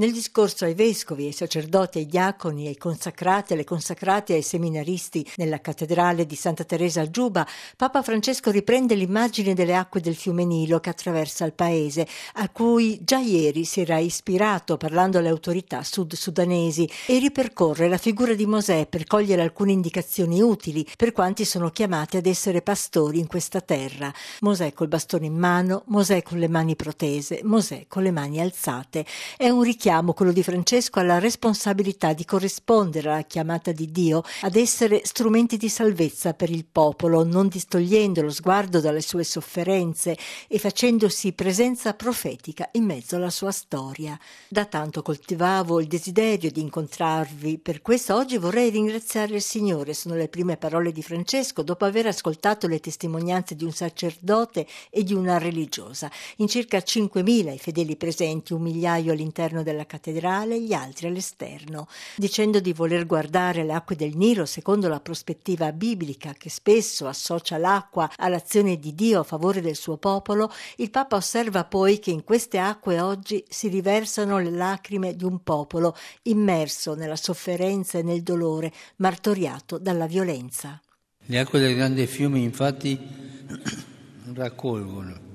Nel discorso ai vescovi, ai sacerdoti, ai diaconi, ai consacrati, alle consacrate ai seminaristi nella cattedrale di Santa Teresa a Giuba, Papa Francesco riprende l'immagine delle acque del fiume Nilo che attraversa il paese, a cui già ieri si era ispirato parlando alle autorità sud-sudanesi e ripercorre la figura di Mosè per cogliere alcune indicazioni utili per quanti sono chiamati ad essere pastori in questa terra. Mosè col bastone in mano, Mosè con le mani protese, Mosè con le mani alzate. È un richiamo richiamo, quello di Francesco, alla responsabilità di corrispondere alla chiamata di Dio ad essere strumenti di salvezza per il popolo, non distogliendo lo sguardo dalle sue sofferenze e facendosi presenza profetica in mezzo alla sua storia. Da tanto coltivavo il desiderio di incontrarvi, per questo oggi vorrei ringraziare il Signore, sono le prime parole di Francesco dopo aver ascoltato le testimonianze di un sacerdote e di una religiosa. In circa 5.000 i fedeli presenti, un migliaio all'interno della alla cattedrale gli altri all'esterno, dicendo di voler guardare le acque del Nilo secondo la prospettiva biblica che spesso associa l'acqua all'azione di Dio a favore del suo popolo, il Papa osserva poi che in queste acque oggi si riversano le lacrime di un popolo immerso nella sofferenza e nel dolore, martoriato dalla violenza. Le acque del grande fiume infatti raccolgono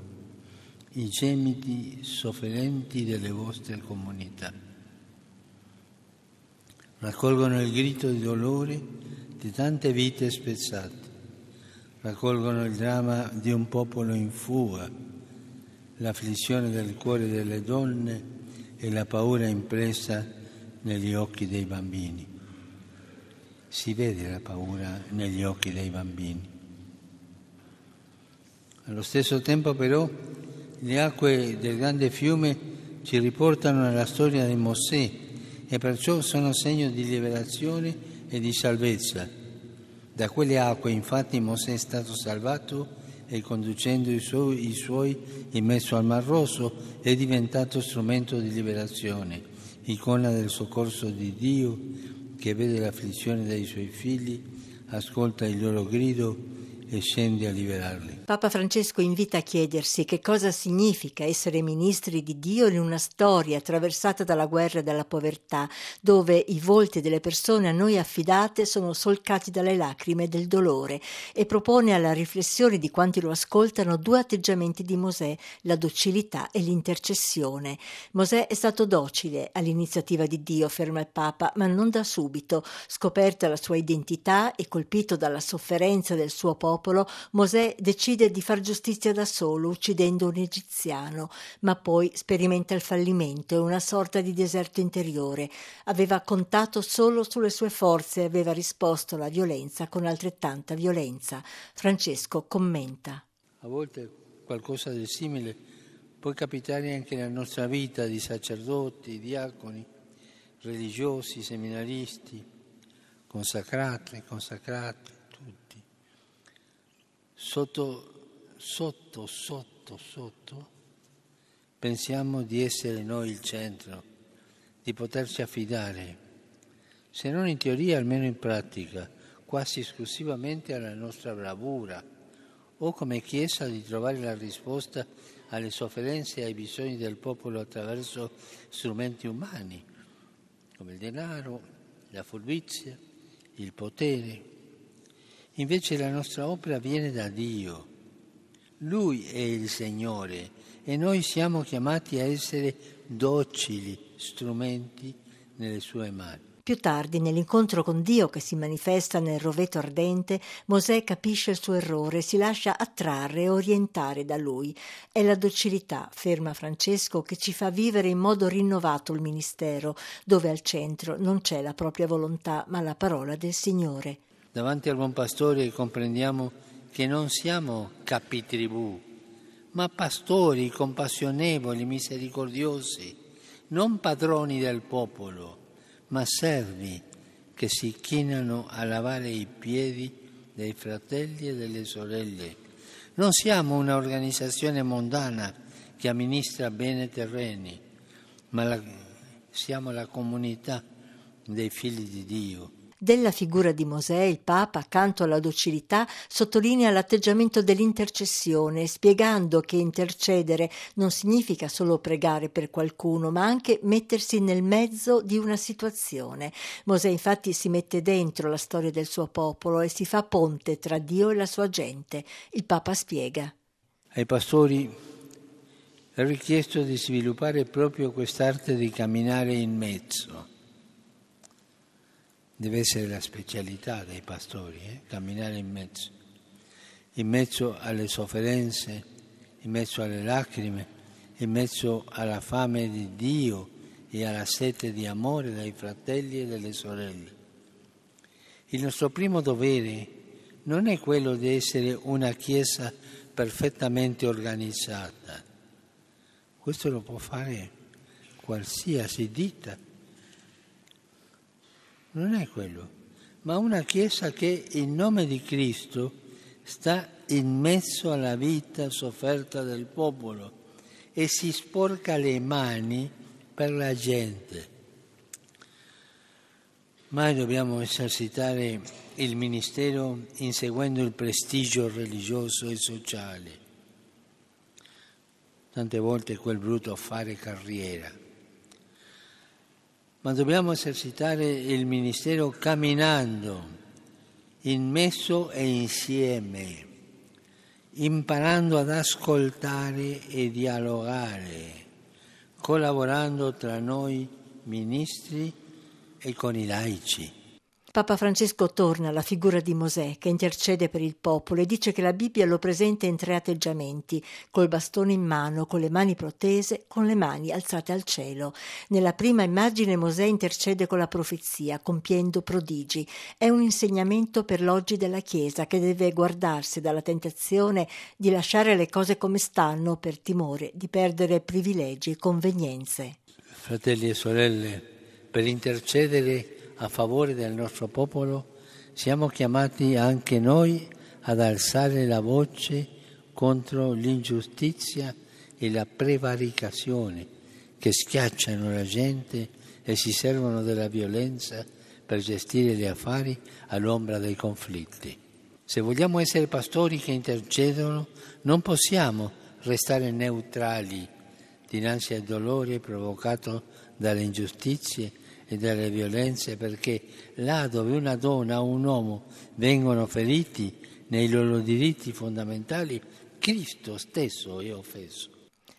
i gemiti sofferenti delle vostre comunità. Raccolgono il grido di dolore di tante vite spezzate, raccolgono il dramma di un popolo in fuga, l'afflizione del cuore delle donne e la paura impressa negli occhi dei bambini. Si vede la paura negli occhi dei bambini. Allo stesso tempo però le acque del grande fiume ci riportano nella storia di Mosè e perciò sono segno di liberazione e di salvezza. Da quelle acque infatti Mosè è stato salvato e conducendo i suoi, i suoi in mezzo al Mar Rosso è diventato strumento di liberazione, icona del soccorso di Dio che vede l'afflizione dei suoi figli, ascolta il loro grido e scende a liberarli. Papa Francesco invita a chiedersi che cosa significa essere ministri di Dio in una storia attraversata dalla guerra e dalla povertà, dove i volti delle persone a noi affidate sono solcati dalle lacrime e del dolore, e propone alla riflessione di quanti lo ascoltano due atteggiamenti di Mosè, la docilità e l'intercessione. Mosè è stato docile all'iniziativa di Dio, ferma il Papa, ma non da subito. Scoperta la sua identità e colpito dalla sofferenza del suo popolo, popolo, Mosè decide di far giustizia da solo, uccidendo un egiziano, ma poi sperimenta il fallimento e una sorta di deserto interiore. Aveva contato solo sulle sue forze e aveva risposto alla violenza con altrettanta violenza. Francesco commenta. A volte qualcosa di simile può capitare anche nella nostra vita di sacerdoti, diaconi, religiosi, seminaristi, consacrati, consacrati sotto, sotto, sotto, sotto, pensiamo di essere noi il centro, di poterci affidare, se non in teoria almeno in pratica, quasi esclusivamente alla nostra bravura o come Chiesa di trovare la risposta alle sofferenze e ai bisogni del popolo attraverso strumenti umani, come il denaro, la furbizia, il potere, Invece la nostra opera viene da Dio. Lui è il Signore e noi siamo chiamati a essere docili strumenti nelle sue mani. Più tardi, nell'incontro con Dio che si manifesta nel roveto ardente, Mosè capisce il suo errore, si lascia attrarre e orientare da lui. È la docilità, ferma Francesco, che ci fa vivere in modo rinnovato il ministero, dove al centro non c'è la propria volontà, ma la parola del Signore. Davanti al buon pastore comprendiamo che non siamo capitribù, ma pastori compassionevoli, misericordiosi, non padroni del popolo, ma servi che si chinano a lavare i piedi dei fratelli e delle sorelle. Non siamo un'organizzazione mondana che amministra bene terreni, ma la, siamo la comunità dei figli di Dio Della figura di Mosè, il Papa, accanto alla docilità, sottolinea l'atteggiamento dell'intercessione, spiegando che intercedere non significa solo pregare per qualcuno, ma anche mettersi nel mezzo di una situazione. Mosè infatti si mette dentro la storia del suo popolo e si fa ponte tra Dio e la sua gente. Il Papa spiega. Ai pastori è richiesto di sviluppare proprio quest'arte di camminare in mezzo deve essere la specialità dei pastori, eh? camminare in mezzo, in mezzo alle sofferenze, in mezzo alle lacrime, in mezzo alla fame di Dio e alla sete di amore dai fratelli e dalle sorelle. Il nostro primo dovere non è quello di essere una Chiesa perfettamente organizzata. Questo lo può fare qualsiasi ditta non è quello, ma una Chiesa che in nome di Cristo sta in mezzo alla vita sofferta del popolo e si sporca le mani per la gente. Mai dobbiamo esercitare il ministero inseguendo il prestigio religioso e sociale. Tante volte quel brutto fare carriera ma dobbiamo esercitare il ministero camminando, in mezzo e insieme, imparando ad ascoltare e dialogare, collaborando tra noi ministri e con i laici. Papa Francesco torna alla figura di Mosè che intercede per il popolo e dice che la Bibbia lo presenta in tre atteggiamenti, col bastone in mano, con le mani protese, con le mani alzate al cielo. Nella prima immagine Mosè intercede con la profezia, compiendo prodigi. È un insegnamento per l'oggi della Chiesa che deve guardarsi dalla tentazione di lasciare le cose come stanno per timore di perdere privilegi e convenienze. Fratelli e sorelle, per intercedere a favore del nostro popolo, siamo chiamati anche noi ad alzare la voce contro l'ingiustizia e la prevaricazione che schiacciano la gente e si servono della violenza per gestire gli affari all'ombra dei conflitti. Se vogliamo essere pastori che intercedono, non possiamo restare neutrali dinanzi al dolore provocato dalle ingiustizie e dalle violenze perché là dove una donna o un uomo vengono feriti nei loro diritti fondamentali, Cristo stesso è offeso.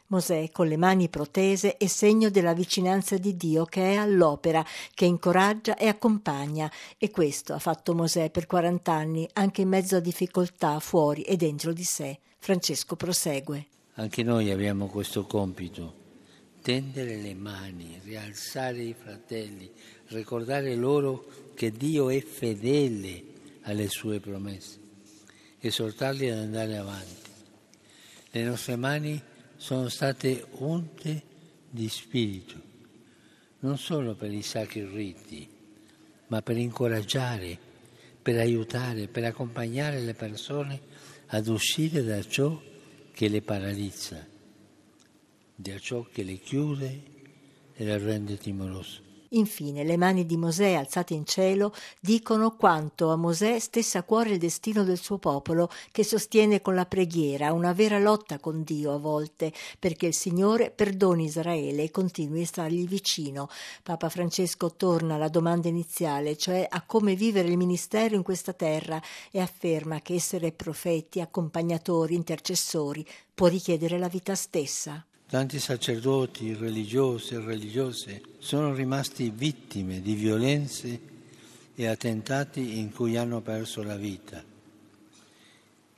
Mosè con le mani protese è segno della vicinanza di Dio che è all'opera, che incoraggia e accompagna e questo ha fatto Mosè per 40 anni anche in mezzo a difficoltà fuori e dentro di sé. Francesco prosegue. Anche noi abbiamo questo compito tendere le mani, rialzare i fratelli, ricordare loro che Dio è fedele alle sue promesse, esortarli ad andare avanti. Le nostre mani sono state unte di spirito, non solo per i sacri riti, ma per incoraggiare, per aiutare, per accompagnare le persone ad uscire da ciò che le paralizza da ciò che le chiude e le rende timorose. Infine, le mani di Mosè alzate in cielo dicono quanto a Mosè stesse a cuore il destino del suo popolo, che sostiene con la preghiera una vera lotta con Dio a volte, perché il Signore perdoni Israele e continui a stargli vicino. Papa Francesco torna alla domanda iniziale, cioè a come vivere il ministero in questa terra, e afferma che essere profeti, accompagnatori, intercessori può richiedere la vita stessa. Tanti sacerdoti religiosi e religiose sono rimasti vittime di violenze e attentati in cui hanno perso la vita.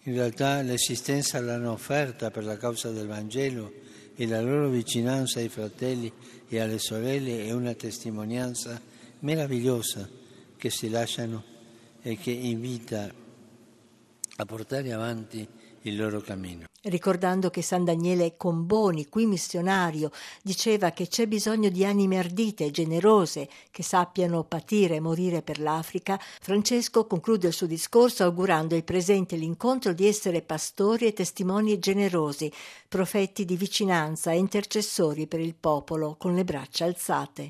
In realtà l'esistenza l'hanno offerta per la causa del Vangelo e la loro vicinanza ai fratelli e alle sorelle è una testimonianza meravigliosa che si lasciano e che invita a portare avanti il loro cammino. Ricordando che San Daniele Comboni, qui missionario, diceva che c'è bisogno di anime ardite e generose che sappiano patire e morire per l'Africa, Francesco conclude il suo discorso augurando ai presenti l'incontro di essere pastori e testimoni generosi, profeti di vicinanza e intercessori per il popolo con le braccia alzate.